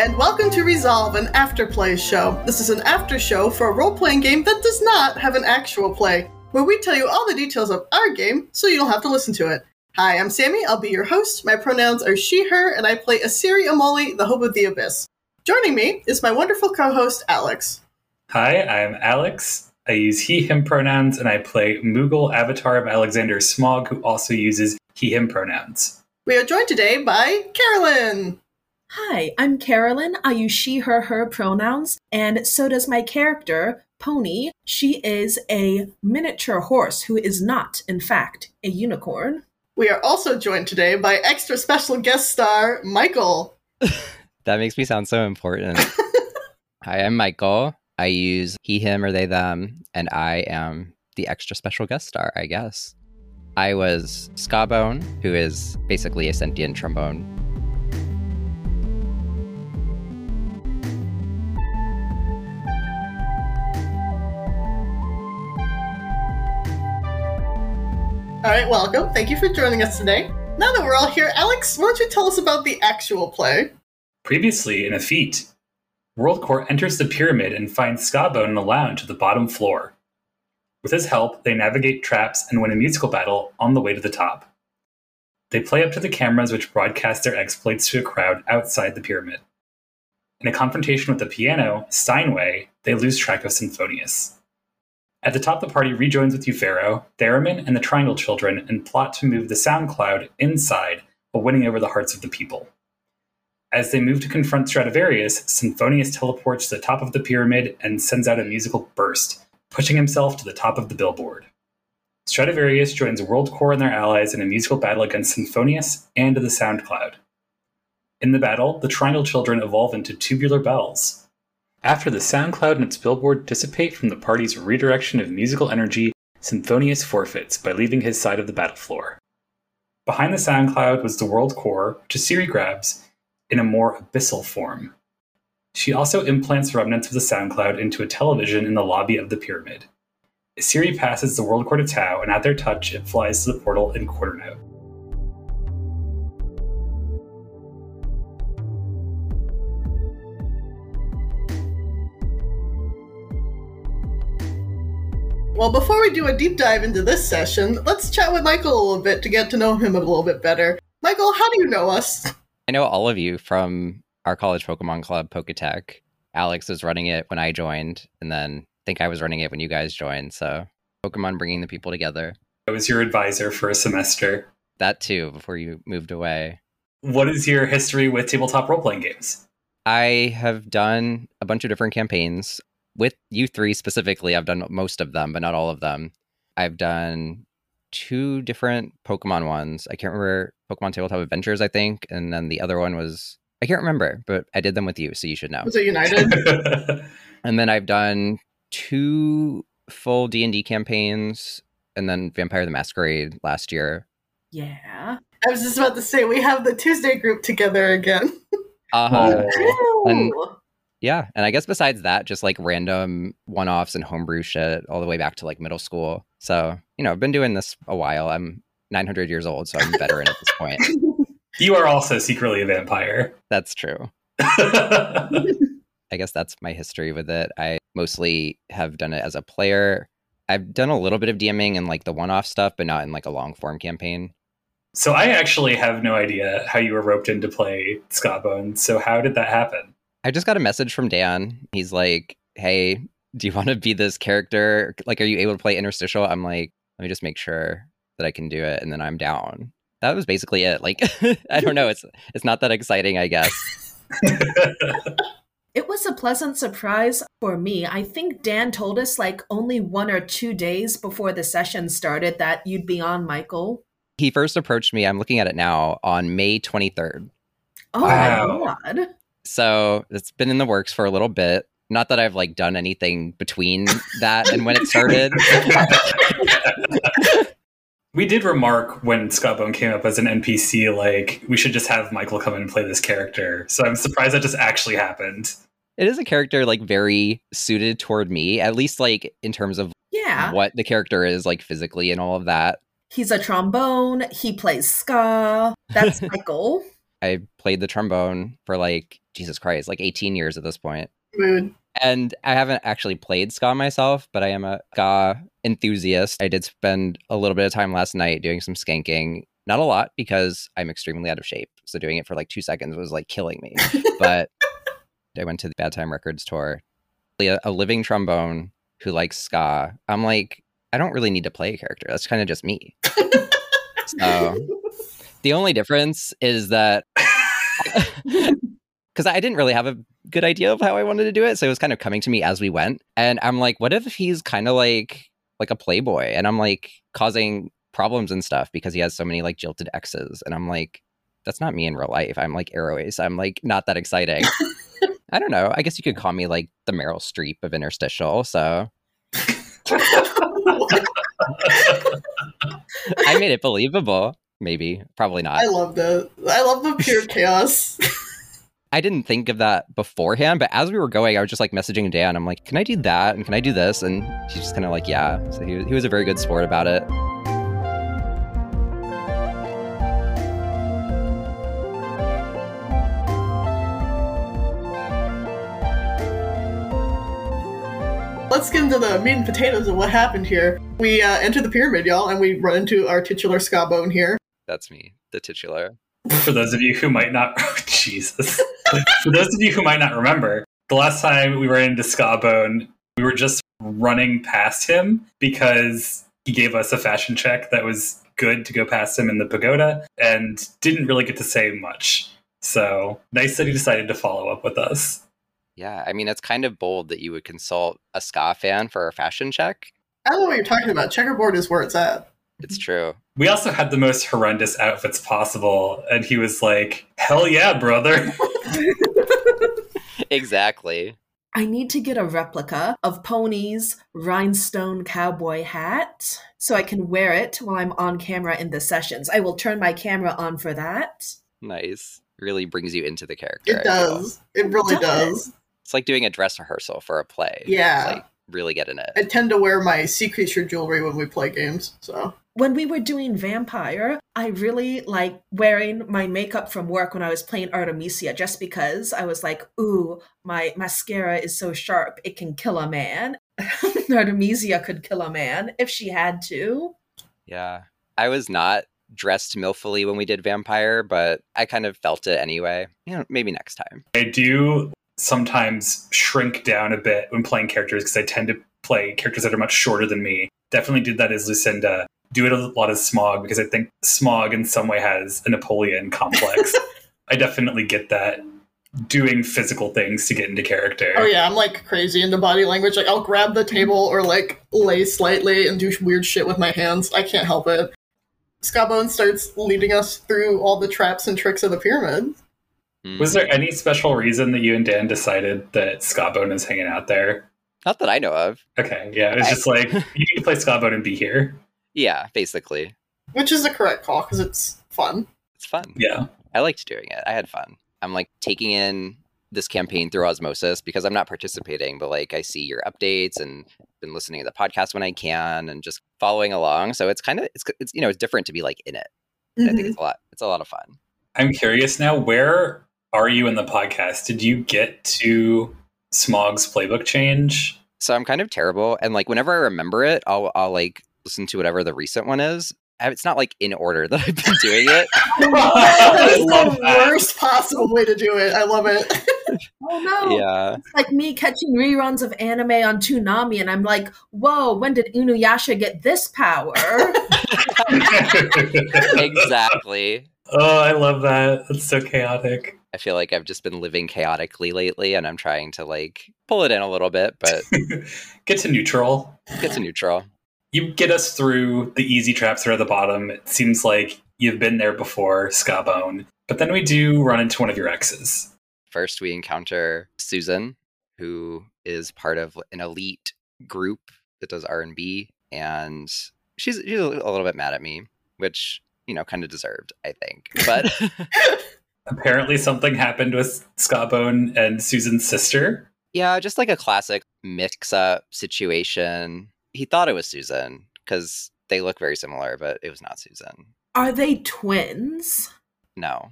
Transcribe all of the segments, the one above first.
And welcome to Resolve, an afterplay show. This is an after show for a role playing game that does not have an actual play, where we tell you all the details of our game so you don't have to listen to it. Hi, I'm Sammie. I'll be your host. My pronouns are she, her, and I play Asiri Amoli, the Hope of the Abyss. Joining me is my wonderful co host, Alex. Hi, I'm Alex. I use he, him pronouns, and I play Moogle, avatar of Alexander Smog, who also uses he, him pronouns. We are joined today by Carolyn. Hi, I'm Carolyn. I use she, her, her pronouns, and so does my character, Pony. She is a miniature horse who is not, in fact, a unicorn. We are also joined today by extra special guest star, Michael. that makes me sound so important. Hi, I'm Michael. I use he, him, or they, them, and I am the extra special guest star, I guess. I was Skabone, who is basically a sentient trombone All right, welcome. Thank you for joining us today. Now that we're all here, Alex, why don't you tell us about the actual play? Previously, in a feat, WorldCorps enters the pyramid and finds Skabone in a lounge at the bottom floor. With his help, they navigate traps and win a musical battle on the way to the top. They play up to the cameras which broadcast their exploits to a crowd outside the pyramid. In a confrontation with the piano, Steinway, they lose track of Synthphonius. At the top, the party rejoins with Eufero, Theremin, and the Triangle Children and plot to move the Sound Cloud inside while winning over the hearts of the people. As they move to confront Stradivarius, Synthphonius teleports to the top of the pyramid and sends out a musical burst, pushing himself to the top of the billboard. Stradivarius joins WorldCorps and their allies in a musical battle against Synthphonius and the Sound Cloud. In the battle, the Triangle Children evolve into tubular bells, after the SoundCloud and its billboard dissipate from the party's redirection of musical energy, Synthphonius forfeits by leaving his side of the battle floor. Behind the SoundCloud was the world core, which Asiri grabs in a more abyssal form. She also implants remnants of the SoundCloud into a television in the lobby of the pyramid. Asiri passes the world core to Tau, and at their touch, it flies to the portal in Quarternote. Well, before we do a deep dive into this session, let's chat with Michael a little bit to get to know him a little bit better. Michael, how do you know us? I know all of you from our college Pokemon club, Poketech. Alex was running it when I joined, and then I think I was running it when you guys joined. So, Pokemon bringing the people together. I was your advisor for a semester. That too, before you moved away. What is your history with tabletop role playing games? I have done a bunch of different campaigns with you three specifically, I've done most of them, but not all of them. I've done two different Pokemon ones. I can't remember Pokemon Tabletop Adventures, I think, and then the other one was I can't remember, but I did them with you, so you should know. Was it United? and then I've done two full D and D campaigns, and then Vampire the Masquerade last year. Yeah, I was just about to say we have the Tuesday group together again. uh-huh. And yeah, and I guess besides that, just like random one-offs and homebrew shit all the way back to like middle school. So you know, I've been doing this a while. I'm 900 years old, so I'm a veteran at this point. You are also secretly a vampire. That's true. I guess that's my history with it. I mostly have done it as a player. I've done a little bit of DMing and like the one-off stuff, but not in like a long form campaign. So I actually have no idea how you were roped into play Skabone. So how did that happen? I just got a message from Dan. He's like, "Hey, do you want to be this character? Like, are you able to play interstitial?" I'm like, "Let me just make sure that I can do it, and then I'm down." That was basically it. Like, I don't know. It's it's not that exciting, I guess. it was a pleasant surprise for me. I think Dan told us like only one or two days before the session started that you'd be on, Michael. He first approached me. I'm looking at it now on May 23rd. Oh wow. my god! So it's been in the works for a little bit. Not that I've like done anything between that and when it started. we did remark when Skabone came up as an NPC, like we should just have Michael come in and play this character. So I'm surprised that just actually happened. It is a character like very suited toward me, at least like in terms of yeah what the character is like physically and all of that. He's a trombone. He plays ska. That's Michael. I played the trombone for like Jesus Christ, like 18 years at this point. Mood. And I haven't actually played ska myself, but I am a ska enthusiast. I did spend a little bit of time last night doing some skanking. Not a lot because I'm extremely out of shape. So doing it for like two seconds was like killing me. but I went to the Bad Time Records tour. A, a living trombone who likes ska. I'm like, I don't really need to play a character. That's kind of just me. so the only difference is that because I didn't really have a good idea of how I wanted to do it, so it was kind of coming to me as we went. And I'm like, what if he's kind of like like a playboy, and I'm like causing problems and stuff because he has so many like jilted exes, and I'm like, that's not me in real life. I'm like Airways. I'm like not that exciting. I don't know. I guess you could call me like the Meryl Streep of interstitial. So I made it believable. Maybe, probably not. I love the I love the pure chaos. I didn't think of that beforehand, but as we were going, I was just like messaging Dan. I'm like, "Can I do that? And can I do this?" And he's just kind of like, "Yeah." So he, he was a very good sport about it. Let's get into the meat and potatoes of what happened here. We uh, enter the pyramid, y'all, and we run into our titular Skabone here. That's me, the titular. For those of you who might not, oh, Jesus. For those of you who might not remember, the last time we ran into Skabone, we were just running past him because he gave us a fashion check that was good to go past him in the pagoda and didn't really get to say much. So nice that he decided to follow up with us. Yeah, I mean, it's kind of bold that you would consult a ska fan for a fashion check. I don't know what you're talking about. Checkerboard is where it's at. It's true. We also had the most horrendous outfits possible, and he was like, Hell yeah, brother. exactly. I need to get a replica of Pony's rhinestone cowboy hat so I can wear it while I'm on camera in the sessions. I will turn my camera on for that. Nice. Really brings you into the character. It does. It really It does. does. It's like doing a dress rehearsal for a play. Yeah. It's like really get in it. I tend to wear my sea creature jewelry when we play games, so. When we were doing Vampire, I really like wearing my makeup from work when I was playing Artemisia just because I was like, ooh, my mascara is so sharp, it can kill a man. Artemisia could kill a man if she had to. Yeah. I was not dressed milfully when we did Vampire, but I kind of felt it anyway. You know, maybe next time. I do sometimes shrink down a bit when playing characters because I tend to play characters that are much shorter than me. Definitely did that as Lucinda. Do it a lot as Smog because I think Smog in some way has a Napoleon complex. I definitely get that doing physical things to get into character. Oh yeah, I'm like crazy into body language. Like I'll grab the table or like lay slightly and do weird shit with my hands. I can't help it. Skabone starts leading us through all the traps and tricks of the pyramid. Was there any special reason that you and Dan decided that Skabone is hanging out there? Not that I know of. Okay, yeah, it's I- just like you need to play Skabone and be here. Yeah, basically. Which is the correct call because it's fun. It's fun. Yeah. I liked doing it. I had fun. I'm like taking in this campaign through osmosis because I'm not participating, but like I see your updates and been listening to the podcast when I can and just following along. So it's kind of it's it's you know it's different to be like in it. I think Mhm. it's a lot. It's a lot of fun. I'm curious now, where are you in the podcast? Did you get to Smog's playbook change? So I'm kind of terrible, and like whenever I remember it, I'll I'll like listen to whatever the recent one is. It's not like in order that I've been doing it. that I is the that. worst possible way to do it. I love it. Oh no. yeah, It's like me catching reruns of anime on Toonami, and I'm like, whoa, when did Inuyasha get this power? exactly. oh, I love that. It's so chaotic. I feel like I've just been living chaotically lately, and I'm trying to like pull it in a little bit, but Get to neutral. get to neutral. You get us through the easy traps that are at the bottom. It seems like you've been there before, Skabone. But then we do run into one of your exes. First, we encounter Susan, who is part of an elite group that does R and B, and she's she's a little bit mad at me, which you know kind of deserved, I think. But Apparently, something happened with Skabone and Susan's sister. yeah, just like a classic mix-up situation. He thought it was Susan because they look very similar, but it was not Susan. Are they twins? No,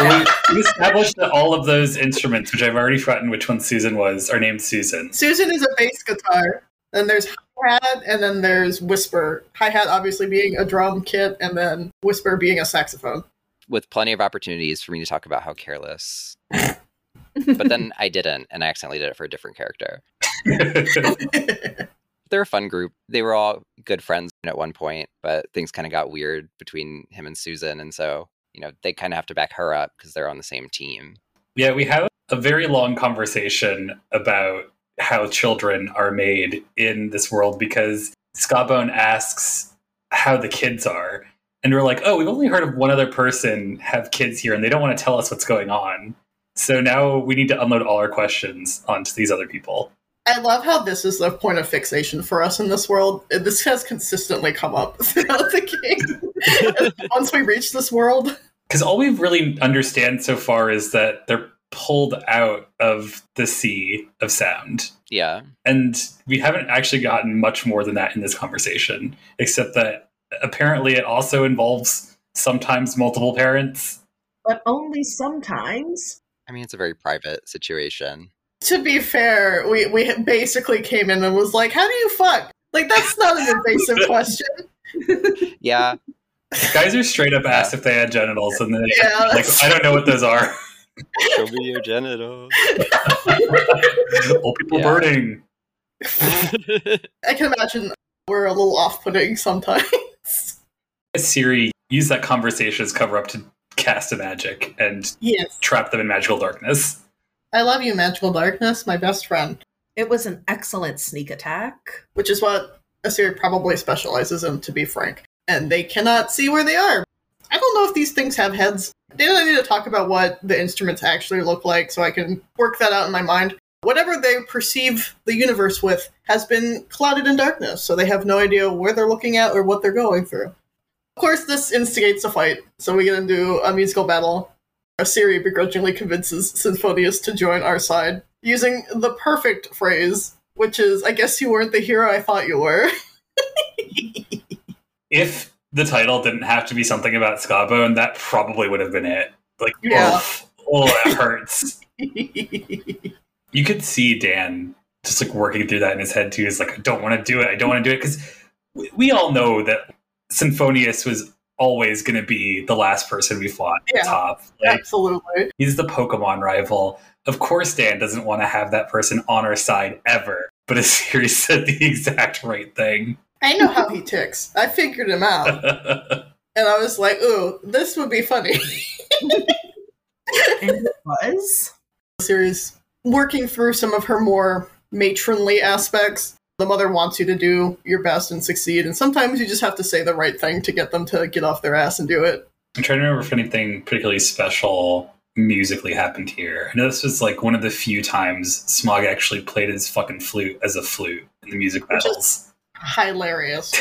Well, we, we established that all of those instruments, which I've already forgotten which one Susan was, are named Susan. Susan is a bass guitar. Then there's hi hat, and then there's whisper. Hi hat obviously being a drum kit, and then whisper being a saxophone. With plenty of opportunities for me to talk about how careless. but then I didn't, and I accidentally did it for a different character. They're a fun group. They were all good friends at one point, but things kind of got weird between him and Susan. And so, you know, they kind of have to back her up because they're on the same team. yeah, we have a very long conversation about how children are made in this world because Skabone asks how the kids are. And we're like, oh, we've only heard of one other person have kids here, and they don't want to tell us what's going on. So now we need to unload all our questions onto these other people. I love how this is the point of fixation for us in this world. This has consistently come up throughout the game. Once we reach this world, Because all we've really understand so far is that they're pulled out of the sea of sound. Yeah. And we haven't actually gotten much more than that in this conversation, except that apparently it also involves sometimes multiple parents. But only sometimes. I mean, it's a very private situation. To be fair, we we basically came in and was like, "How do you fuck?" Like that's not an invasive question. Yeah. Guys are straight up asked if they had genitals, and then Yeah, like, that's- I don't know what those are. Show me your genitals. Old people Yeah. burning. I can imagine we're a little off-putting sometimes. Siri used that conversation as cover up to cast a magic and yes, trap them in magical darkness. I love you, magical darkness, my best friend. It was an excellent sneak attack. Which is what Asiri probably specializes in, to be frank. And they cannot see where they are. I don't know if these things have heads. They don't I need to talk about what the instruments actually look like so I can work that out in my mind? Whatever they perceive the universe with has been clouded in darkness, so they have no idea where they're looking at or what they're going through. Of course, this instigates a fight, so we get into a musical battle. Asiri begrudgingly convinces Synthphonius to join our side, using the perfect phrase, which is, I guess you weren't the hero I thought you were. If the title didn't have to be something about Skabone, that probably would have been it. Like, Yeah. oh, that hurts. you could see Dan just like working through that in his head too. He's like, I don't want to do it. I don't want to do it because we, we all know that Synthphonius was always going to be the last person we fought at Yeah. the top. Like, Absolutely. he's the Pokemon rival. Of course, Dan doesn't want to have that person on our side ever. But Asiri said the exact right thing. I know how he ticks. I figured him out. And I was like, ooh, this would be funny. And it was. series working through some of her more matronly aspects. The mother wants you to do your best and succeed, and sometimes you just have to say the right thing to get them to get off their ass and do it. I'm trying to remember if anything particularly special musically happened here. I know this was like one of the few times Smog actually played his fucking flute as a flute in the music battles. Hilarious.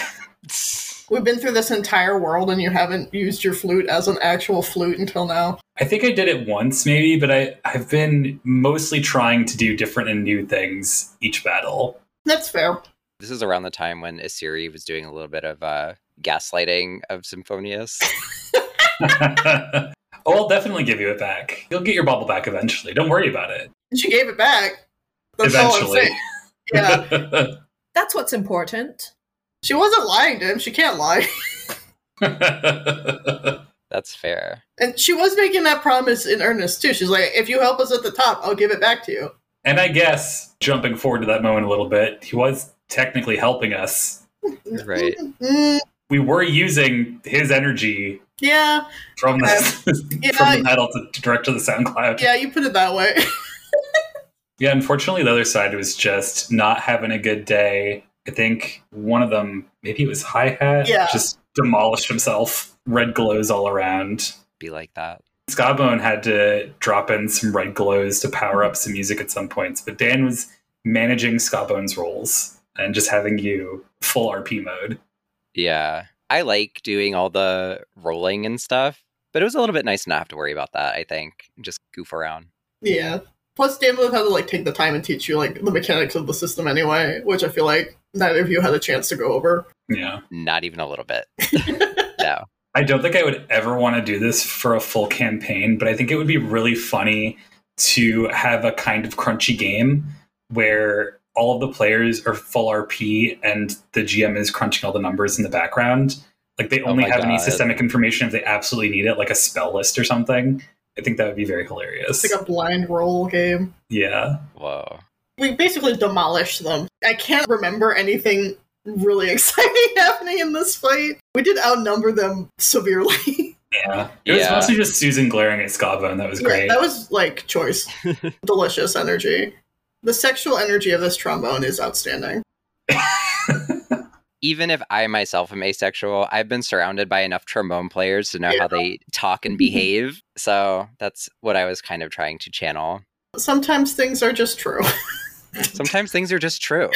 We've been through this entire world, and you haven't used your flute as an actual flute until now. I think I did it once maybe, but I, I've been mostly trying to do different and new things each battle. That's fair. This is around the time when Asiri was doing a little bit of uh, gaslighting of Synthphonius. oh, I'll definitely give you it back. You'll get your bubble back eventually. Don't worry about it. And she gave it back. That's all I'm Eventually. saying. Yeah, That's what's important. she wasn't lying to him. She can't lie. That's fair. And she was making that promise in earnest too. She's like, "If you help us at the top, I'll give it back to you." and I guess jumping forward to that moment a little bit, he was technically helping us. Right. Mm, We were using his energy yeah, from the, Yeah. from the metal to, to direct to the SoundCloud. yeah, you put it that way. Yeah, unfortunately, the other side was just not having a good day. I think one of them, maybe it was Hi Hat, Yeah. just demolished himself. Red glows all around. Be like that. Skabone had to drop in some red glows to power up some music at some points, but Dan was managing Skabone's roles and just having you full RP mode. Yeah. I like doing all the rolling and stuff, but it was a little bit nice not to have to worry about that, I think. Just goof around. yeah. Plus, Dan would have had to like take the time and teach you like the mechanics of the system anyway, which I feel like neither of you had a chance to go over. Yeah. Not even a little bit. no. I don't think I would ever want to do this for a full campaign, but I think it would be really funny to have a kind of crunchy game where all of the players are full RP and the GM is crunching all the numbers in the background. Like they Oh only my have any systemic information if they absolutely need it, like a spell list or something. I think that would be very hilarious. It's like a blind roll game. yeah. Wow. We basically demolished them. I can't remember anything really exciting happening in this fight. We did outnumber them severely. Yeah. It was Yeah. mostly just Susan glaring at Scavo, and that was great. Yeah, that was like choice. Delicious energy. The sexual energy of this trombone is outstanding. Even if I myself am asexual, I've been surrounded by enough trombone players to know Yeah. how they talk and behave. So that's what I was kind of trying to channel. Sometimes things are just true. Sometimes things are just true.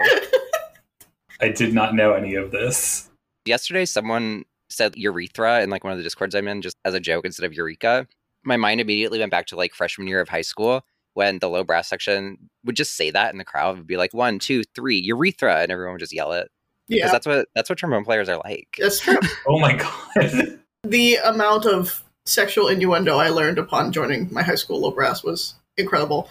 I did not know any of this. Yesterday, someone said urethra in like one of the discords I'm in, just as a joke instead of eureka. My mind immediately went back to like freshman year of high school when the low brass section would just say that in the crowd would be like one, two, three, urethra, and everyone would just yell it Yeah, because that's what that's what trombone players are like. that's true. Oh my god. the amount of sexual innuendo I learned upon joining my high school low brass was incredible.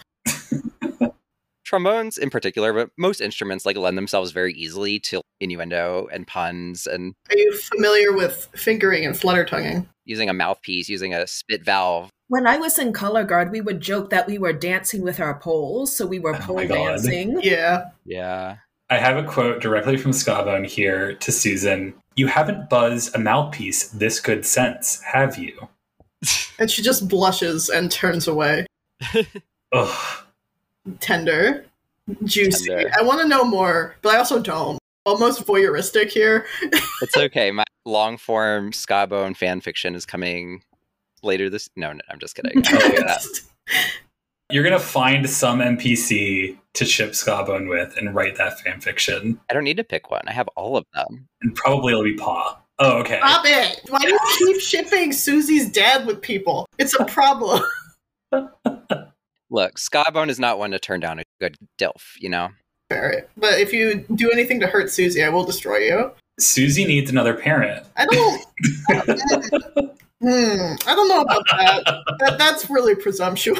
Trombones in particular, but most instruments like lend themselves very easily to innuendo and puns and Are you familiar with fingering and flutter tonguing? using a mouthpiece, using a spit valve. When I was in color guard, we would joke that we were dancing with our poles, so we were Oh pole God. dancing. Yeah. Yeah. I have a quote directly from Skabone here to Susan. You haven't buzzed a mouthpiece this good sense, have you? And she just blushes and turns away. Ugh. Tender, juicy. Tender. I want to know more, but I also don't. Almost voyeuristic here. It's okay. My long form Skabone fan fiction is coming later this. No, no, I'm just kidding. I won't do that. You're gonna find some NPC to ship Skabone with and write that fan fiction. I don't need to pick one. I have all of them. And probably it'll be Paw. Oh, okay. Stop it! Why do you keep shipping Susie's dad with people? It's a problem. Look, Skybone is not one to turn down a good dilf. You know. Alright. But if you do anything to hurt Susie, I will destroy you. Susie needs another parent. I don't. hmm. I don't know about that. that that's really presumptuous.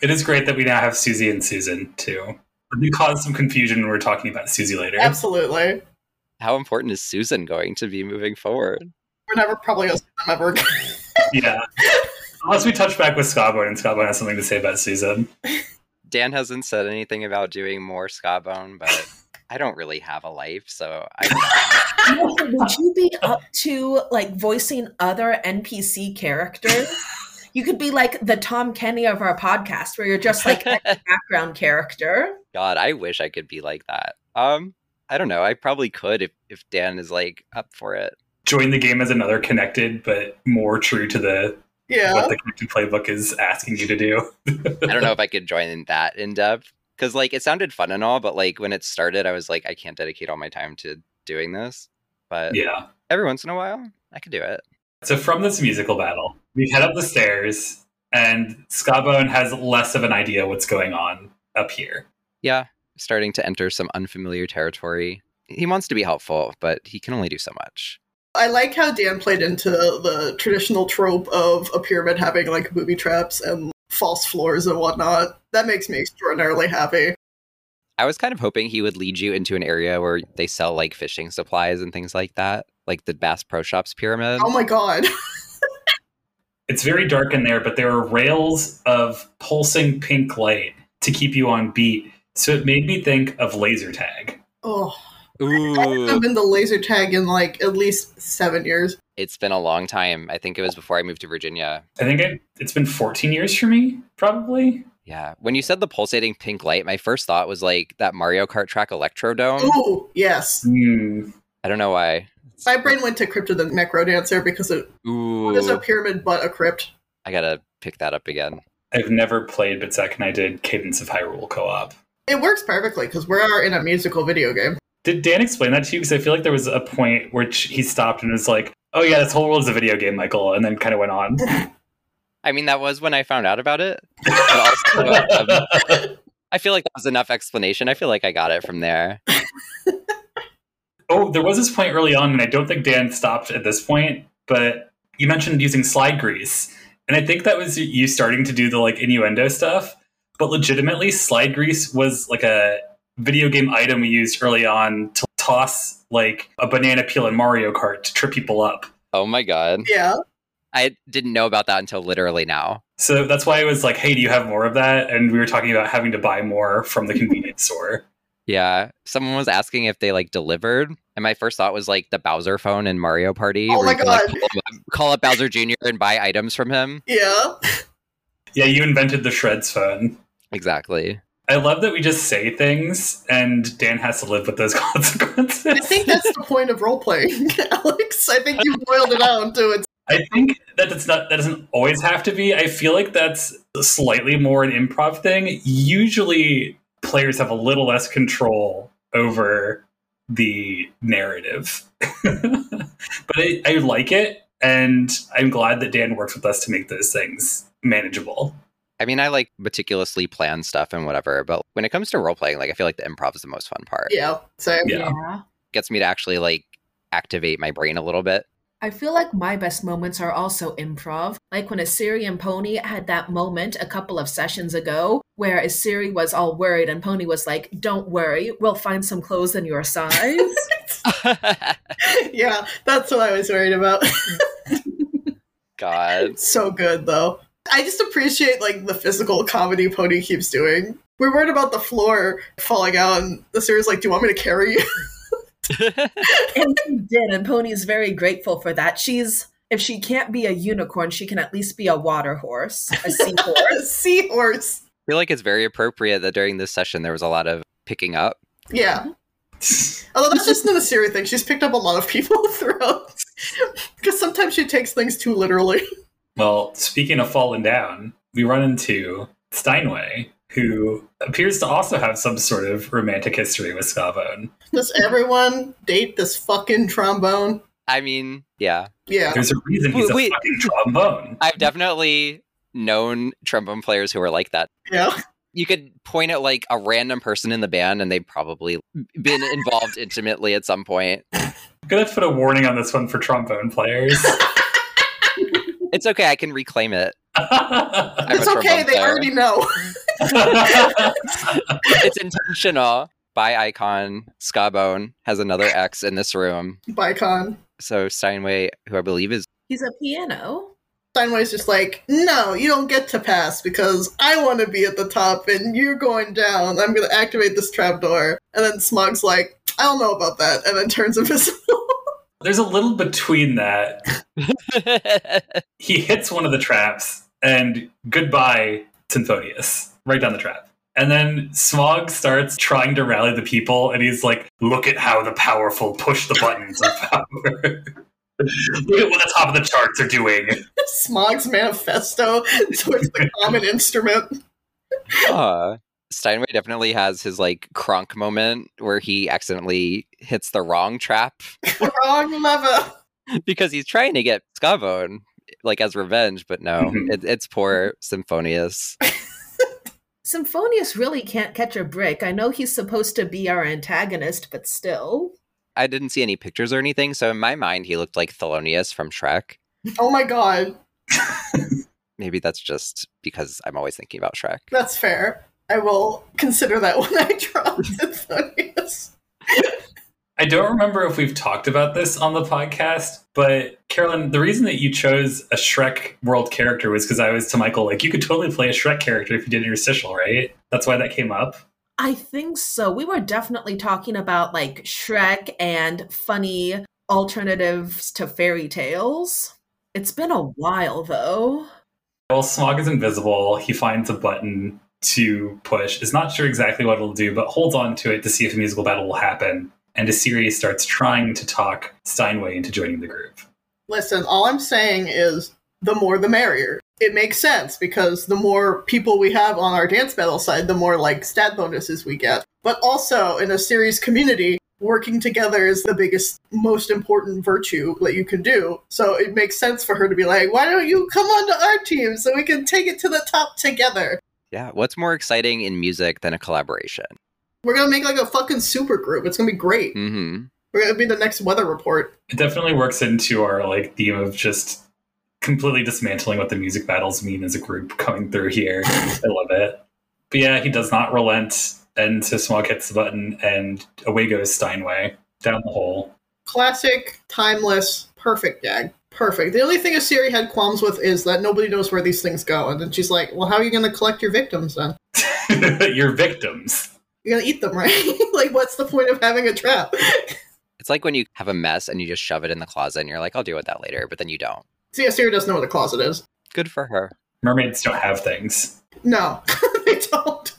It is great that we now have Susie and Susan too. We caused some confusion when we're talking about Susie later. Absolutely. How important is Susan going to be moving forward? We're never probably gonna see them ever again. Yeah. Unless we touch back with Skabone and Skabone has something to say about Susan. Dan hasn't said anything about doing more Skabone, but I don't really have a life, so I Would you be up to like voicing other NPC characters? You could be like the Tom Kenny of our podcast, where you're just like a background character. God, I wish I could be like that. Um, I don't know. I probably could if if Dan is like up for it. Join the game as another connected, but more true to the Yeah. what the connected playbook is asking you to do. I don't know if I could join that in depth because like it sounded fun and all, but like when it started, I was like, I can't dedicate all my time to doing this. But Yeah. every once in a while, I could do it. So from this musical battle, we head up the stairs, and Skabone has less of an idea what's going on up here. Yeah, starting to enter some unfamiliar territory. He wants to be helpful, but he can only do so much. I like how Dan played into the traditional trope of a pyramid having like booby traps and false floors and whatnot. That makes me extraordinarily happy. I was kind of hoping he would lead you into an area where they sell like fishing supplies and things like that, like the Bass Pro Shops pyramid. Oh my god. It's very dark in there, but there are rails of pulsing pink light to keep you on beat. So it made me think of laser tag. Oh, I've Ooh, been to laser tag in like at least seven years. it's been a long time. I think it was before I moved to Virginia. I think it, it's been 14 years for me, probably. Yeah. When you said the pulsating pink light, my first thought was like that Mario Kart track Electrodome. Ooh, yes. Hmm. I don't know why. My brain went to Crypt of the NecroDancer because it Ooh. was a pyramid but a crypt. I gotta pick that up again. I've never played, but Zach and I did Cadence of Hyrule co op. It works perfectly because we are in a musical video game. Did Dan explain that to you? Because I feel like there was a point where he stopped and was like, oh, yeah, this whole world is a video game, Michael, and then kind of went on. I mean, that was when I found out about it. But also, um, I feel like that was enough explanation. I feel like I got it from there. Oh, there was this point early on, and I don't think Dan stopped at this point, but you mentioned using slide grease. And I think that was you starting to do the like innuendo stuff. But legitimately, slide grease was like a video game item we used early on to toss like a banana peel in Mario Kart to trip people up. Oh my god. Yeah. I didn't know about that until literally now. So that's why I was like, hey, do you have more of that? And we were talking about having to buy more from the convenience store. Yeah. Someone was asking if they like delivered. And my first thought was like the Bowser phone in Mario Party. Oh my you can, like, God. call, up, call up Bowser Jr. and buy items from him. Yeah. Yeah, you invented the Shreds phone. Exactly. I love that we just say things and Dan has to live with those consequences. I think that's the point of role playing, Alex. I think you boiled it down to it. I think that it's not that doesn't always have to be. I feel like that's slightly more an improv thing. Usually players have a little less control over the narrative. but I, I like it and I'm glad that Dan works with us to make those things manageable. I mean, I like meticulously plan stuff and whatever, but when it comes to role playing, like I feel like the improv is the most fun part. Yeah, same. Yeah. gets me to actually like activate my brain a little bit. I feel like my best moments are also improv. Like when Asiri and Pony had that moment a couple of sessions ago where Asiri was all worried and Pony was like, Don't worry, we'll find some clothes in your size. Yeah, that's what I was worried about. God. so good though. I just appreciate like the physical comedy Pony keeps doing. We're worried about the floor falling out, and the series like, "Do you want me to carry you?" and she did, and Pony's very grateful for that. She's if she can't be a unicorn, she can at least be a water horse, a seahorse. Seahorse. I feel like it's very appropriate that during this session there was a lot of picking up. Yeah. Mm-hmm. Although that's just the Siri thing. She's picked up a lot of people throughout. Because sometimes she takes things too literally. Well, speaking of falling down, we run into Steinway, who appears to also have some sort of romantic history with Skabone. Does everyone date this fucking trombone? I mean, yeah. Yeah. There's a reason he's Wait. a fucking trombone. I've definitely known trombone players who are like that. Yeah. You could point at like a random person in the band and they've probably been involved intimately at some point. I'm gonna put a warning on this one for trombone players. It's okay, I can reclaim it. It's okay, they player. already know. It's intentional. By icon, Skabone has another X in this room. Bicon. So Steinway, who I believe is He's a piano. Steinway's just like, no, you don't get to pass because I want to be at the top and you're going down. I'm going to activate this trapdoor. And then Smog's like, I don't know about that. And then turns invisible. There's a little between that. He hits one of the traps, and goodbye, Synthphonius. Right down the trap. And then Smog starts trying to rally the people, and he's like, Look at how the powerful push the buttons of power. Look at what the top of the charts are doing. Smog's manifesto towards the common instrument. uh, Steinway definitely has his like Kronk moment where he accidentally hits the wrong trap Wrong lever. because he's trying to get Skabone like as revenge, but no, Mhm. it, it's poor Synthphonius. Synthphonius really can't catch a break. I know he's supposed to be our antagonist, but still. I didn't see any pictures or anything, so in my mind he looked like Thelonious from Shrek. Oh my god. Maybe that's just because I'm always thinking about Shrek. That's fair. I will consider that when I draw Synthphonius. I don't remember if we've talked about this on the podcast, but Carolyn, the reason that you chose a Shrek world character was because I was to Michael, like, you could totally play a Shrek character if you did interstitial, right? That's why that came up. I think so. We were definitely talking about like Shrek and funny alternatives to fairy tales. It's been a while though. Well, Smog is invisible. He finds a button to push. Is not sure exactly what it'll do, but holds on to it to see if a musical battle will happen. And Asiri starts trying to talk Steinway into joining the group. Listen, all I'm saying is the more the merrier. It makes sense because the more people we have on our dance battle side, the more like stat bonuses we get. But also in a series community, working together is the biggest, most important virtue that you can do. So it makes sense for her to be like, why don't you come onto our team so we can take it to the top together? Yeah, what's more exciting in music than a collaboration? We're gonna make like a fucking super group. It's gonna be great. hmm We're gonna be the next weather report. It definitely works into our like theme of just completely dismantling what the music battles mean as a group coming through here. I love it. But yeah, he does not relent, and so Smog hits the button, and away goes Steinway down the hole. Classic, timeless, perfect gag. Perfect. The only thing Asiri had qualms with is that nobody knows where these things go. And then she's like, well, how are you going to collect your victims then? Your victims. You're going to eat them, right? like, what's the point of having a trap? It's like when you have a mess and you just shove it in the closet and you're like, I'll deal with that later, but then you don't. See, yeah, Siri doesn't know what a closet is. Good for her. Mermaids don't have things. No, they don't.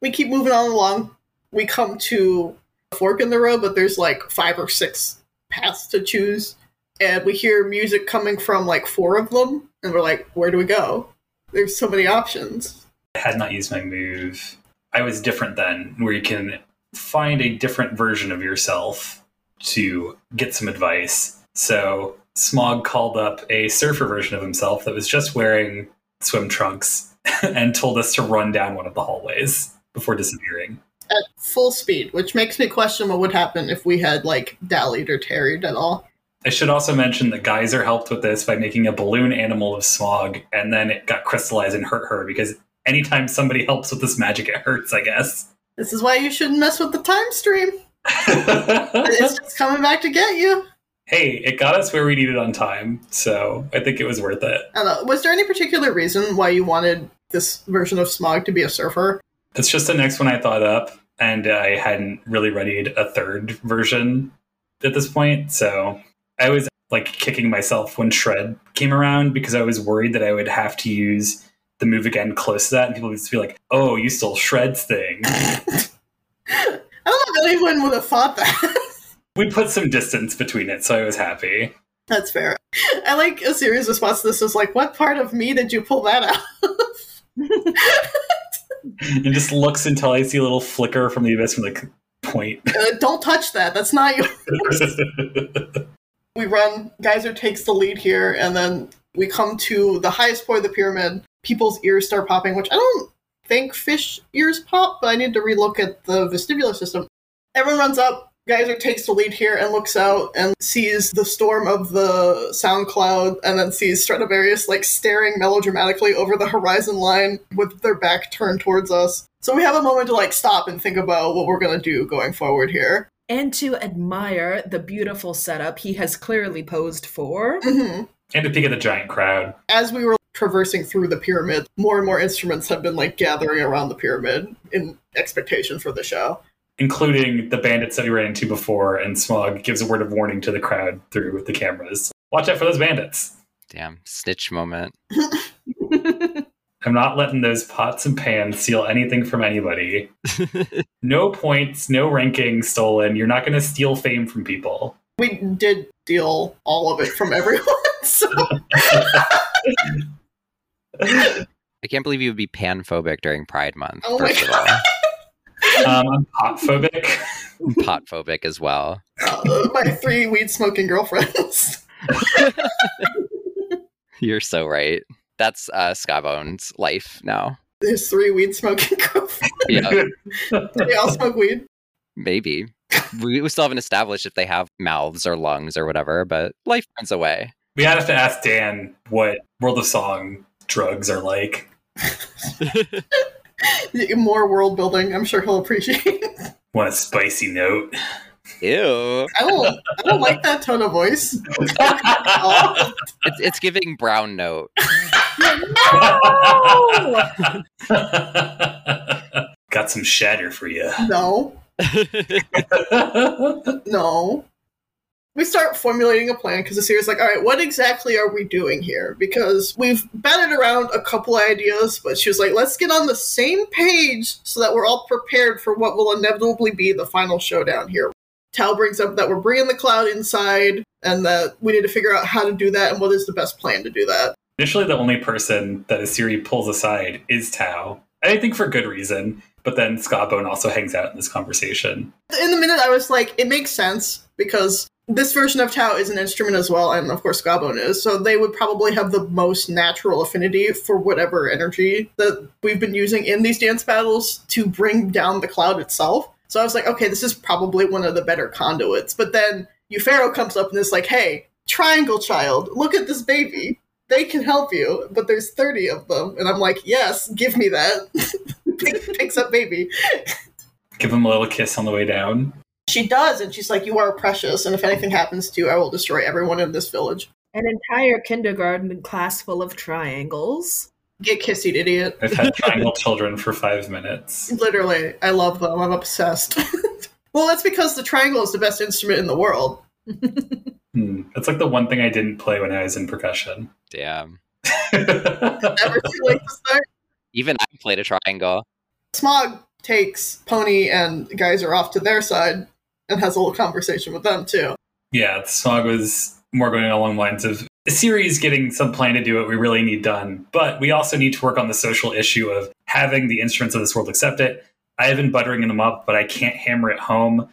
we keep moving on along. We come to a fork in the road, but there's like five or six paths to choose. And we hear music coming from like four of them. And we're like, where do we go? There's so many options. I had not used my move. I was different then, where you can find a different version of yourself to get some advice. So Smog called up a surfer version of himself that was just wearing swim trunks and told us to run down one of the hallways before disappearing. At full speed, which makes me question what would happen if we had like dallied or tarried at all. I should also mention that Geyser helped with this by making a balloon animal of Smog, and then it got crystallized and hurt her because anytime somebody helps with this magic, it hurts, I guess. This is why you shouldn't mess with the time stream. It's just coming back to get you. hey, it got us where we needed on time, so I think it was worth it. I don't know. Was there any particular reason why you wanted this version of Smog to be a surfer? It's just the next one I thought up, and I hadn't really readied a third version at this point, so I was like kicking myself when Shred came around because I was worried that I would have to use the move again close to that, and people would just be like, "Oh, you stole Shred's thing." I don't know if anyone would have thought that. we put some distance between it, so I was happy. That's fair. I like a serious response to this is like, what part of me did you pull that out? and just looks until I see a little flicker from the abyss from like point. Uh, don't touch that. That's not yours. We run. Geyser takes the lead here, and then we come to the highest point of the pyramid. People's ears start popping, which I don't think fish ears pop, but I need to relook at the vestibular system. Everyone runs up. Geyser takes the lead here and looks out and sees the storm of the sound cloud, and then sees Stradivarius like staring melodramatically over the horizon line with their back turned towards us. So we have a moment to like stop and think about what we're gonna do going forward here. And to admire the beautiful setup he has clearly posed for. hmm and to peek at the giant crowd. as we were traversing through the pyramid, more and more instruments have been like gathering around the pyramid in expectation for the show. including the bandits that we ran into before, and Smog gives a word of warning to the crowd through the cameras. Watch out for those bandits. Damn, snitch moment. I'm not letting those pots and pans steal anything from anybody. No points, no ranking stolen. You're not going to steal fame from people. We did steal all of it from everyone, so I can't believe you would be panphobic during Pride Month, Oh my first of all. Um, I'm pot phobic. Potphobic as well. uh, my three weed smoking girlfriends. You're so right. That's uh, Skabone's life now. There's three weed smoking girlfriends. Yeah, they all smoke weed. maybe. We we still haven't established if they have mouths or lungs or whatever, but life finds a way. we have to ask Dan what World of Song drugs are like. More world building. I'm sure he'll appreciate. Want a spicy note? Ew. I don't. I don't like that tone of voice. It's, it's giving brown note. Got some shatter for you. no, no. We start formulating a plan because the series like, all right, what exactly are we doing here? Because we've batted around a couple ideas, but she was like, let's get on the same page so that we're all prepared for what will inevitably be the final showdown here. Tal brings up that we're bringing the cloud inside and that we need to figure out how to do that and what is the best plan to do that. Initially, the only person that Asiri pulls aside is Tao. And I think for good reason. But then Skabone also hangs out in this conversation. in the minute I was like, it makes sense because this version of Tao is an instrument as well, and of course Skabone is, so they would probably have the most natural affinity for whatever energy that we've been using in these dance battles to bring down the cloud itself. So I was like, okay, this is probably one of the better conduits. But then Eupharo comes up and is like, hey, triangle child, look at this baby. They can help you, but there's 30 of them. And I'm like, yes, give me that. Picks up baby. Give him a little kiss on the way down. She does, and she's like, You are precious, and if anything happens to you, I will destroy everyone in this village. An entire kindergarten class full of triangles. Get kissed, idiot. I've had triangle children for five minutes. Literally, I love them. I'm obsessed. well, that's because the triangle is the best instrument in the world. Hmm. That's like the one thing I didn't play when I was in percussion. Damn. Never too late to start. Even I played a triangle. Smog takes Pony and Geyser off to their side and has a little conversation with them too. yeah, Smog was more going along the lines of the series getting some plan to do what we really need done, but we also need to work on the social issue of having the instruments of this world accept it. I have been buttering them up, but I can't hammer it home.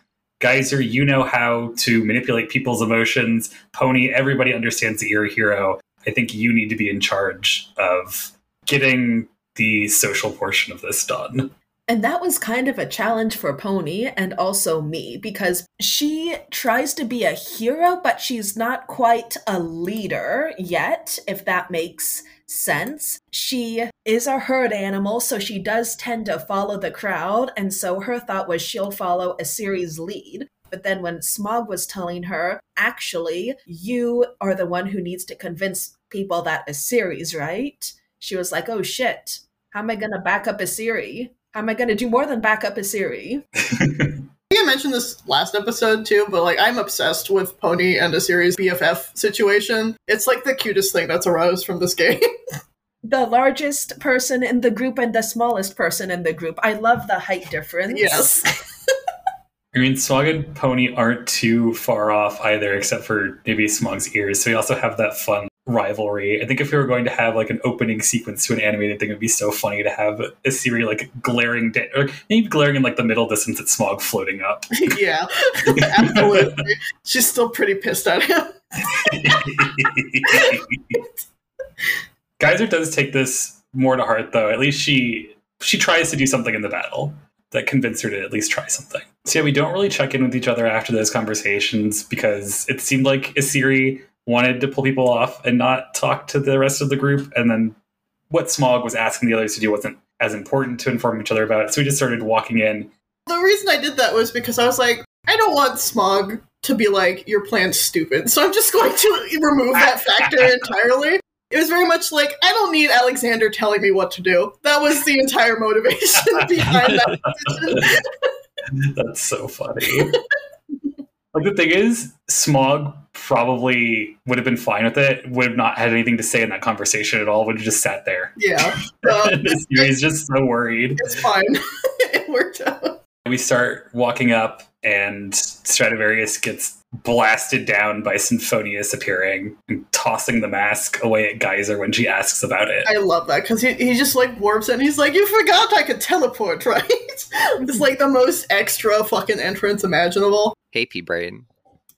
Geyser, you know how to manipulate people's emotions. Pony, everybody understands that you're a hero. I think you need to be in charge of getting the social portion of this done. And that was kind of a challenge for Pony and also me because she tries to be a hero, but she's not quite a leader yet, if that makes sense. She is a herd animal, so she does tend to follow the crowd. And so her thought was she'll follow Asiri's lead. But then when Smog was telling her, actually, you are the one who needs to convince people that Asiri's, right? She was like, oh shit, how am I going to back up Asiri? How am I going to do more than back up Asiri? I think I mentioned this last episode too, but like I'm obsessed with Pony and Asiri BFF situation. It's like the cutest thing that's arose from this game. The largest person in the group and the smallest person in the group. I love the height difference. yes. I mean, Smog and Pony aren't too far off either, except for maybe Smog's ears. So we also have that fun rivalry. I think if we were going to have like an opening sequence to an animated thing, it'd be so funny to have Asiri like glaring, da- or maybe glaring in like the middle distance at Smog floating up. yeah. Absolutely. She's still pretty pissed at him. Geyser does take this more to heart, though. At least she she tries to do something in the battle that convinced her to at least try something. So yeah, we don't really check in with each other after those conversations because it seemed like Asiri wanted to pull people off and not talk to the rest of the group, and then what Smog was asking the others to do wasn't as important to inform each other about. So we just started walking in. The reason I did that was because I was like, I don't want Smog to be like, your plan's stupid. So I'm just going to remove that factor entirely. It was very much like, I don't need Alexander telling me what to do. That was the entire motivation behind that decision. That's so funny. Like the thing is, Smog probably would have been fine with it. Would have not had anything to say in that conversation at all. Would have just sat there. Yeah. Well, He's just so worried. it's fine. it worked out. We start walking up, and Stradivarius gets blasted down by Synthphonius appearing and tossing the mask away at Geyser when she asks about it. I love that because he, he just like warps and he's like, You forgot I could teleport, right? it's like the most extra fucking entrance imaginable. Hey, P Brain.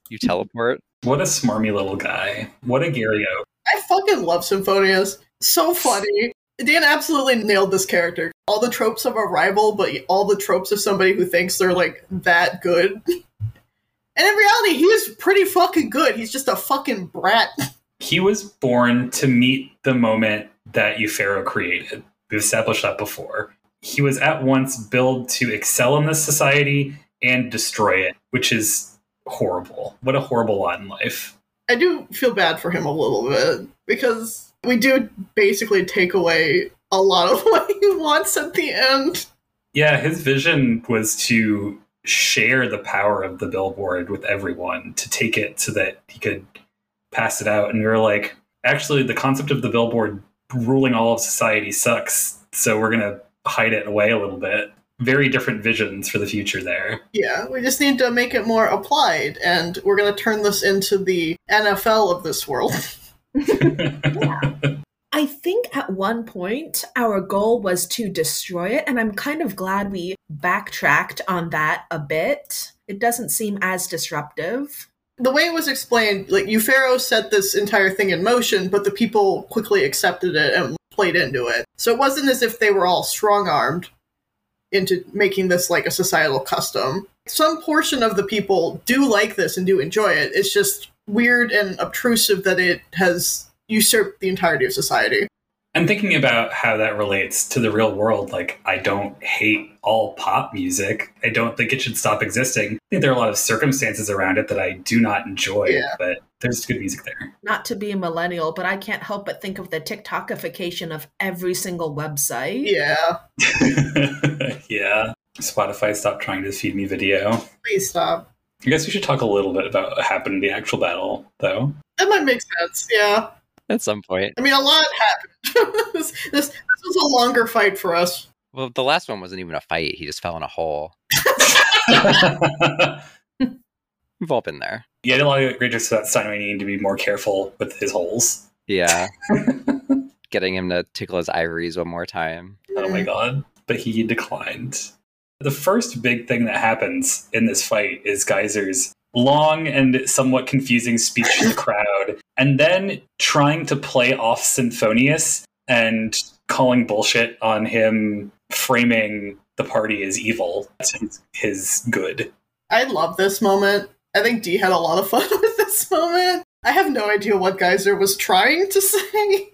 You teleport? What a smarmy little guy. What a Gario. I fucking love Synthphonius. So funny. Dan absolutely nailed this character. All the tropes of a rival, but all the tropes of somebody who thinks they're like that good. And in reality, he is pretty fucking good. He's just a fucking brat. He was born to meet the moment that Eupharo created. We've established that before. He was at once built to excel in this society and destroy it, which is horrible. What a horrible lot in life. I do feel bad for him a little bit because we do basically take away a lot of what he wants at the end. Yeah, his vision was to share the power of the billboard with everyone, to take it so that he could pass it out. And we were like, actually, the concept of the billboard ruling all of society sucks. So we're going to hide it away a little bit. Very different visions for the future there. Yeah, we just need to make it more applied, and we're going to turn this into the NFL of this world. yeah. I think at one point our goal was to destroy it, and I'm kind of glad we backtracked on that a bit. It doesn't seem as disruptive. the way it was explained, like Eupharo set this entire thing in motion, but the people quickly accepted it and played into it. So it wasn't as if they were all strong armed. Into making this like a societal custom. Some portion of the people do like this and do enjoy it. It's just weird and obtrusive that it has usurped the entirety of society. And thinking about how that relates to the real world, like, I don't hate all pop music. I don't think it should stop existing. I think there are a lot of circumstances around it that I do not enjoy, Yeah. but there's good music there. Not to be a millennial, but I can't help but think of the TikTokification of every single website. Yeah, yeah. Spotify stopped trying to feed me video. please stop. I guess we should talk a little bit about what happened in the actual battle, though. That might make sense. Yeah, At some point. I mean, a lot happened. this, this this was a longer fight for us. Well, the last one wasn't even a fight. He just fell in a hole. We've all been there. Yeah, I did a lot of great jokes about Steinway needing to be more careful with his holes. Yeah. Getting him to tickle his ivories one more time. Oh my god. But he declined. The first big thing that happens in this fight is Geyser's long and somewhat confusing speech to the crowd, and then trying to play off Synthphonius and calling bullshit on him framing the party as evil. That's his, his good. I love this moment. I think Dee had a lot of fun with this moment. I have no idea what Geyser was trying to say.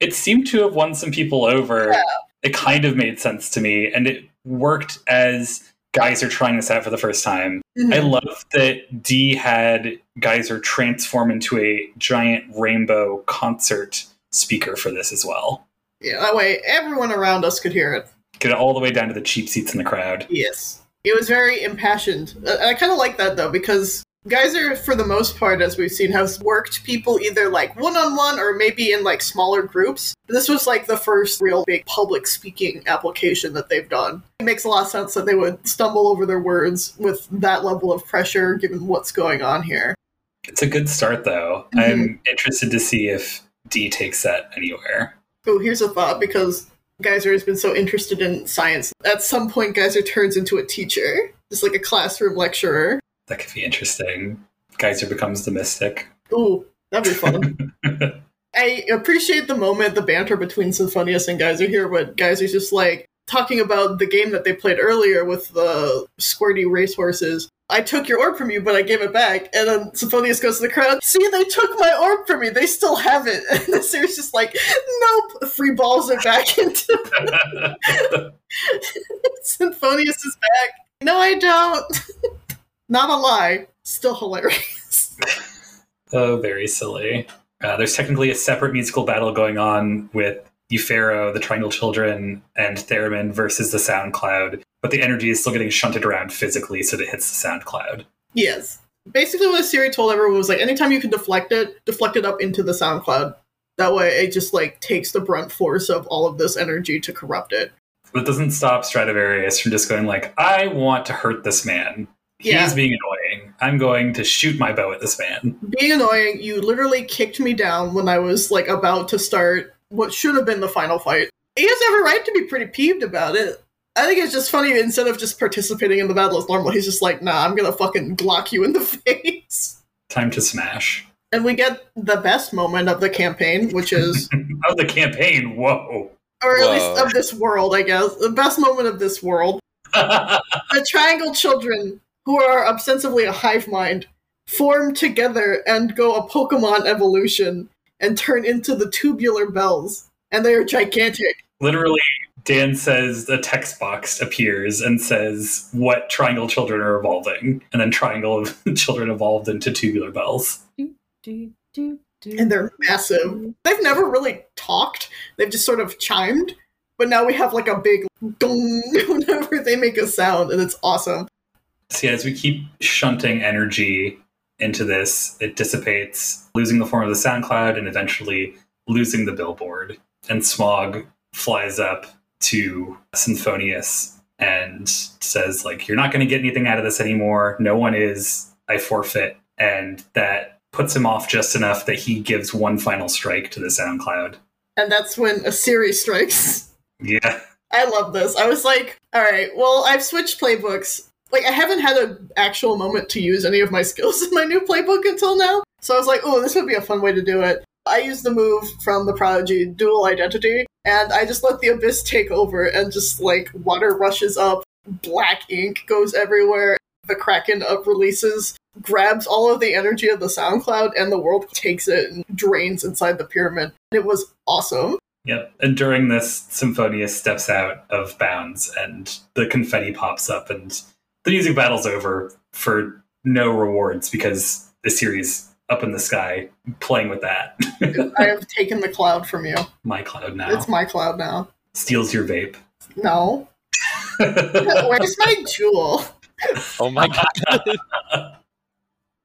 It seemed to have won some people over. Yeah. It kind of made sense to me, and it worked as Geyser trying this out for the first time. I love that Dee had Geyser transform into a giant rainbow concert speaker for this as well. yeah, that way everyone around us could hear it. Get it all the way down to the cheap seats in the crowd. Yes. It was very impassioned. Uh, I kind of like that though, because Geyser, for the most part, as we've seen, has worked people either like one on one or maybe in like smaller groups. This was like the first real big public speaking application that they've done. It makes a lot of sense that they would stumble over their words with that level of pressure given what's going on here. It's a good start, though. Mm-hmm. I'm interested to see if D takes that anywhere. Oh, here's a thought because Geyser has been so interested in science. At some point, Geyser turns into a teacher, just like a classroom lecturer. That could be interesting. Geyser becomes the mystic. Ooh, that'd be fun. I appreciate the moment, the banter between Synthphonius and Geyser here, but Geyser's just like talking about the game that they played earlier with the squirty racehorses. I took your orb from you, but I gave it back. And then Synthphonius goes to the crowd, See, they took my orb from me. They still have it. And the Series just like, Nope. Free balls it back into Synthphonius is back. No, I don't. Not a lie. Still hilarious. Oh, very silly. Uh, there's technically a separate musical battle going on with Eupharo, the Triangle Children, and Theremin versus the SoundCloud, but the energy is still getting shunted around physically so that it hits the SoundCloud. Yes. Basically, what Siri told everyone was like, anytime you can deflect it, deflect it up into the SoundCloud. That way, it just like takes the brunt force of all of this energy to corrupt it. But it doesn't stop Stradivarius from just going like, I want to hurt this man. He's Yeah. being annoying. I'm going to shoot my bow at this man. Being annoying, you literally kicked me down when I was like about to start what should have been the final fight. He has every right to be pretty peeved about it. I think it's just funny instead of just participating in the battle as normal, he's just like, nah, I'm gonna fucking glock you in the face. Time to smash. And we get the best moment of the campaign, which is Of the campaign, whoa. or at Whoa. least of this world, I guess. The best moment of this world. The Triangle Children, who are ostensibly a hive mind, form together and go a Pokemon evolution and turn into the tubular bells. And they are gigantic. Literally, Dan says a text box appears and says what triangle children are evolving, and then triangle of children evolved into tubular bells. Do, do, do. And they're massive. They've never really talked, they've just sort of chimed. But now we have like a big gong whenever they make a sound, and it's awesome. So yeah, as we keep shunting energy into this, it dissipates, losing the form of the SoundCloud and eventually losing the billboard. And Smog flies up to Synthphonius and says, like, you're not going to get anything out of this anymore. No one is. I forfeit. And that puts him off just enough that he gives one final strike to the SoundCloud. And that's when Asiri strikes. Yeah. I love this. I was like, all right, well, I've switched playbooks. Like, I haven't had an actual moment to use any of my skills in my new playbook until now. So I was like, oh, this would be a fun way to do it. I used the move from the Prodigy Dual Identity, And I just let the abyss take over and just like water rushes up, black ink goes everywhere. The Kraken up releases, grabs all of the energy of the sound cloud, and the world takes it and drains inside the pyramid. It was awesome. Yep. And during this, Synthphonius steps out of bounds and the confetti pops up and the music battle's over for no rewards because the series up in the sky playing with that. I have taken the cloud from you. my cloud now. It's my cloud now. Steals your vape. No. Where's my jewel? Oh my god.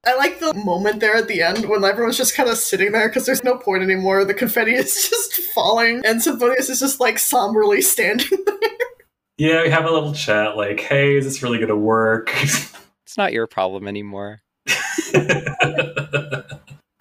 I like the moment there at the end when everyone's just kind of sitting there because there's no point anymore. The confetti is just falling, and Synthphonius is just like somberly standing there. Yeah, we have a little chat like, hey, is this really going to work? it's not your problem anymore.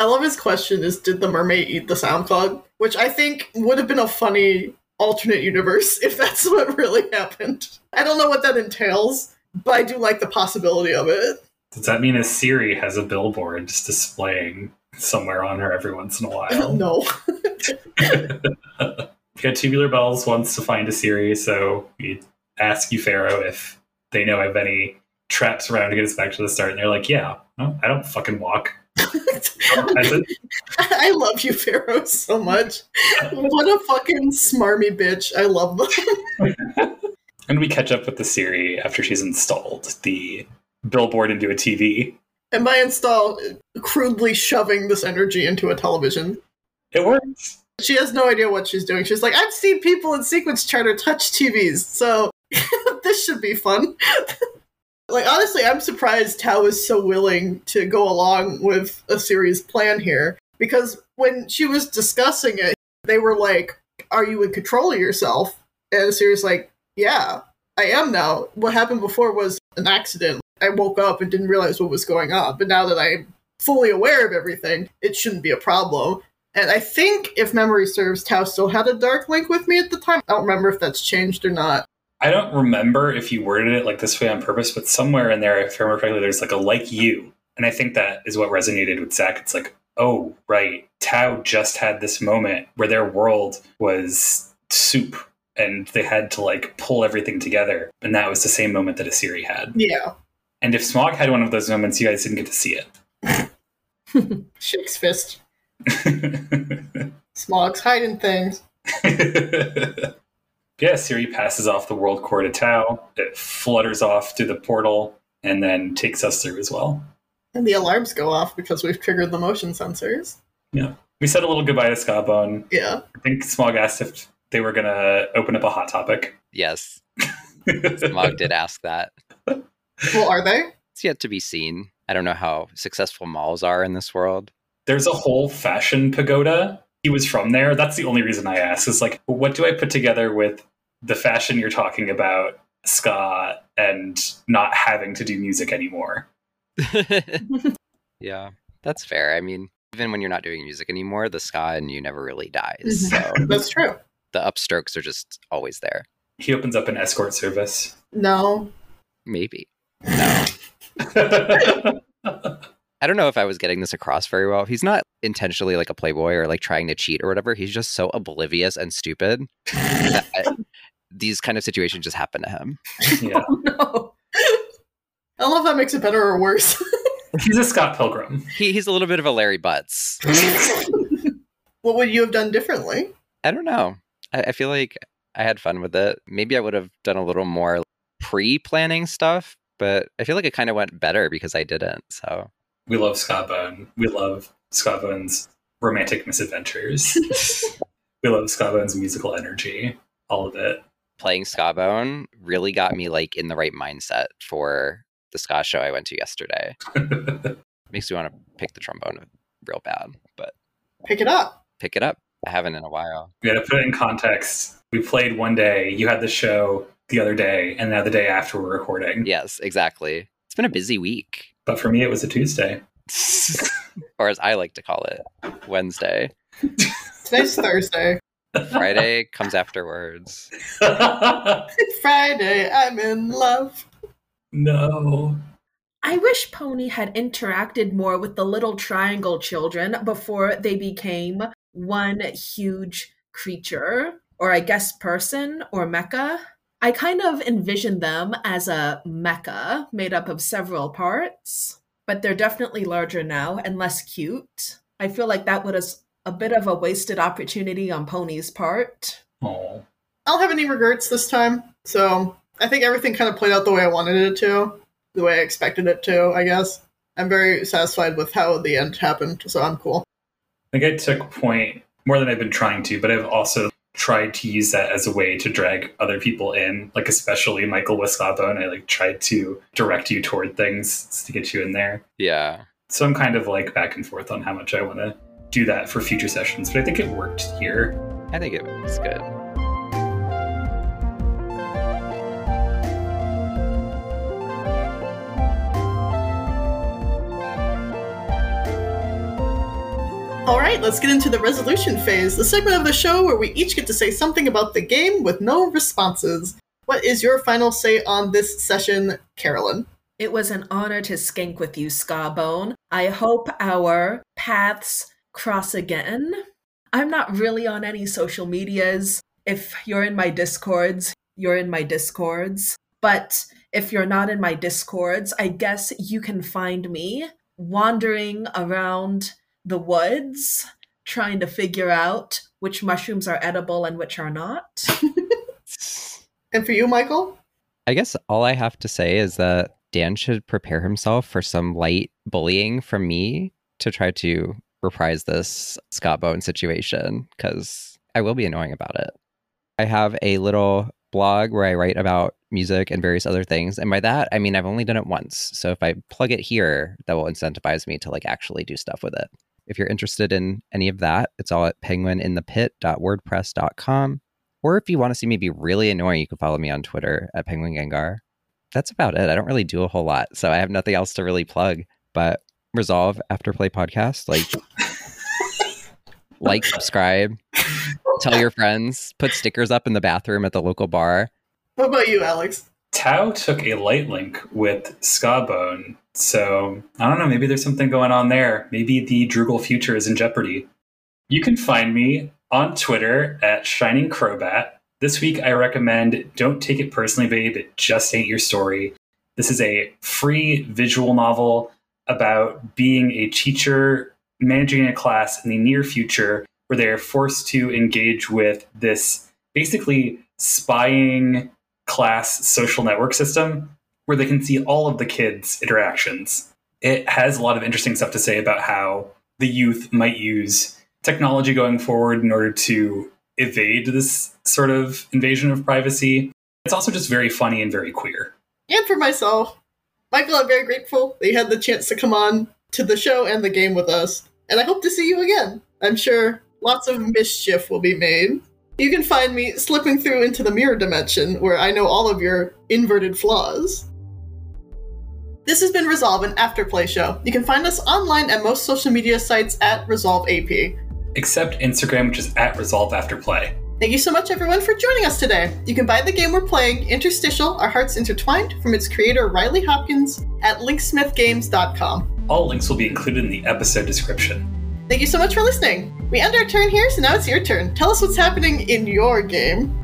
I love his question is did the mermaid eat the sound cloud? Which I think would have been a funny alternate universe if that's what really happened. I don't know what that entails, but I do like the possibility of it. Does that mean Asiri has a billboard just displaying somewhere on her every once in a while? no. Yeah, Tubular Bells wants to find Asiri, so we ask Eupharo, if they know of any traps around to get us back to the start. And they're like, yeah, no, I don't fucking walk. I love you, Pharaoh, so much. What a fucking smarmy bitch. I love them. and we catch up with the Siri after she's installed the billboard into a TV. And by install, crudely shoving this energy into a television. It works. She has no idea what she's doing. She's like, I've seen people in Sequence Charter touch TVs, so this should be fun. like, honestly, I'm surprised Tao is so willing to go along with Asiri's plan here, because when she was discussing it, they were like, Are you in control of yourself? And Siri's like, Yeah, I am now. What happened before was an accident. I woke up and didn't realize what was going on. But now that I'm fully aware of everything, it shouldn't be a problem. And I think, if memory serves, Tao still had a dark link with me at the time. I don't remember if that's changed or not. I don't remember if you worded it like this way on purpose, but somewhere in there, if I remember correctly, there's like a like you. And I think that is what resonated with Zach. It's like, oh, right. Tao just had this moment where their world was soup and they had to like pull everything together. And that was the same moment that Asiri had. Yeah. And if Smog had one of those moments, you guys didn't get to see it. Shakes fist. Smog's hiding things. yeah, Siri passes off the world core to Tao. It flutters off through the portal and then takes us through as well. And the alarms go off because we've triggered the motion sensors. Yeah. We said a little goodbye to Skabone. Yeah. I think Smog asked if they were going to open up a hot topic. Yes. Smog did ask that. Well, are they? It's yet to be seen. I don't know how successful malls are in this world. There's a whole fashion pagoda. He was from there. That's the only reason I asked. Is like, what do I put together with the fashion you're talking about, ska, and not having to do music anymore? yeah, that's fair. I mean, even when you're not doing music anymore, the ska and you never really dies. Mm-hmm. So That's true. the upstrokes are just always there. He opens up an escort service. No. Maybe. No. I don't know if I was getting this across very well. He's not intentionally like a playboy or like trying to cheat or whatever. He's just so oblivious and stupid that these kind of situations just happen to him. Yeah. Oh, no. I don't know if that makes it better or worse. He's a Scott Pilgrim. He, he's a little bit of a Larry Butz. what would you have done differently? I don't know. I, I feel like I had fun with it. Maybe I would have done a little more pre planning stuff, but I feel like it kind of went better because I didn't. So We love Skabone. We love Skabone's romantic misadventures. we love Skabone's musical energy. All of it. playing Skabone really got me like in the right mindset for the ska show I went to yesterday. Makes me want to pick the trombone real bad, but Pick it up. pick it up. I haven't in a while. we got to put it in context. We played one day. You had the show the other day, and now the day after we're recording. Yes, exactly. It's been a busy week. But for me, it was a Tuesday. or as I like to call it, Wednesday. Today's Thursday. Friday comes afterwards. Friday, I'm in love. no. I wish Pony had interacted more with the little triangle children before they became one huge creature. or I guess person or mecha. I kind of envision them as a mecha made up of several parts, but they're definitely larger now and less cute. I feel like that was a bit of a wasted opportunity on Pony's part. Oh, I don't have any regrets this time, so I think everything kind of played out the way I wanted it to, the way I expected it to, I guess. I'm very satisfied with how the end happened, so I'm cool. I think I took point more than I've been trying to, but I've also tried to use that as a way to drag other people in, like especially Michael Wiscabo, I like tried to direct you toward things to get you in there. Yeah. So I'm kind of like back and forth on how much I want to do that for future sessions, but I think it worked here. I think it was good. All right, let's get into the resolution phase, the segment of the show where we each get to say something about the game with no responses. What is your final say on this session, Carolyn? It was an honor to skank with you, Skabone. I hope our paths cross again. I'm not really on any social medias. If you're in my discords, you're in my discords. But if you're not in my discords, I guess you can find me wandering around the woods trying to figure out which mushrooms are edible and which are not. and for you, Michael? I guess all I have to say is that Dan should prepare himself for some light bullying from me to try to reprise this Skabone situation because I will be annoying about it. I have a little blog where I write about music and various other things. And by that, I mean I've only done it once. So if I plug it here, that will incentivize me to like actually do stuff with it. If you're interested in any of that, it's all at penguininthepit.wordpress.com. Or if you want to see me be really annoying, you can follow me on Twitter at Penguin Gengar. That's about it. I don't really do a whole lot, so I have nothing else to really plug. But Resolve after play Podcast, like, like, subscribe, tell your friends, put stickers up in the bathroom at the local bar. What about you, Alex? Tau took a light link with Skabone so I don't know, maybe there's something going on there. Maybe the Drugal future is in jeopardy. You can find me on Twitter at Shining Crowbat. This week I recommend Don't Take It Personally, Babe, It Just Ain't Your Story. This is a free visual novel about being a teacher managing a class in the near future where they're forced to engage with this basically spying class social network system where they can see all of the kids' interactions. It has a lot of interesting stuff to say about how the youth might use technology going forward in order to evade this sort of invasion of privacy. It's also just very funny and very queer. And for myself, Michael, I'm very grateful that you had the chance to come on to the show and the game with us. And I hope to see you again. I'm sure lots of mischief will be made. You can find me slipping through into the mirror dimension where I know all of your inverted flaws. This has been Resolve, an afterplay show. You can find us online at most social media sites at Resolve AP. Except Instagram, which is at Resolve Afterplay. Thank you so much, everyone, for joining us today. You can buy the game we're playing, Interstitial Our Hearts Intertwined, from its creator Riley Hopkins at linksmithgames.com. All links will be included in the episode description. Thank you so much for listening. We end our turn here, so now it's your turn. Tell us what's happening in your game.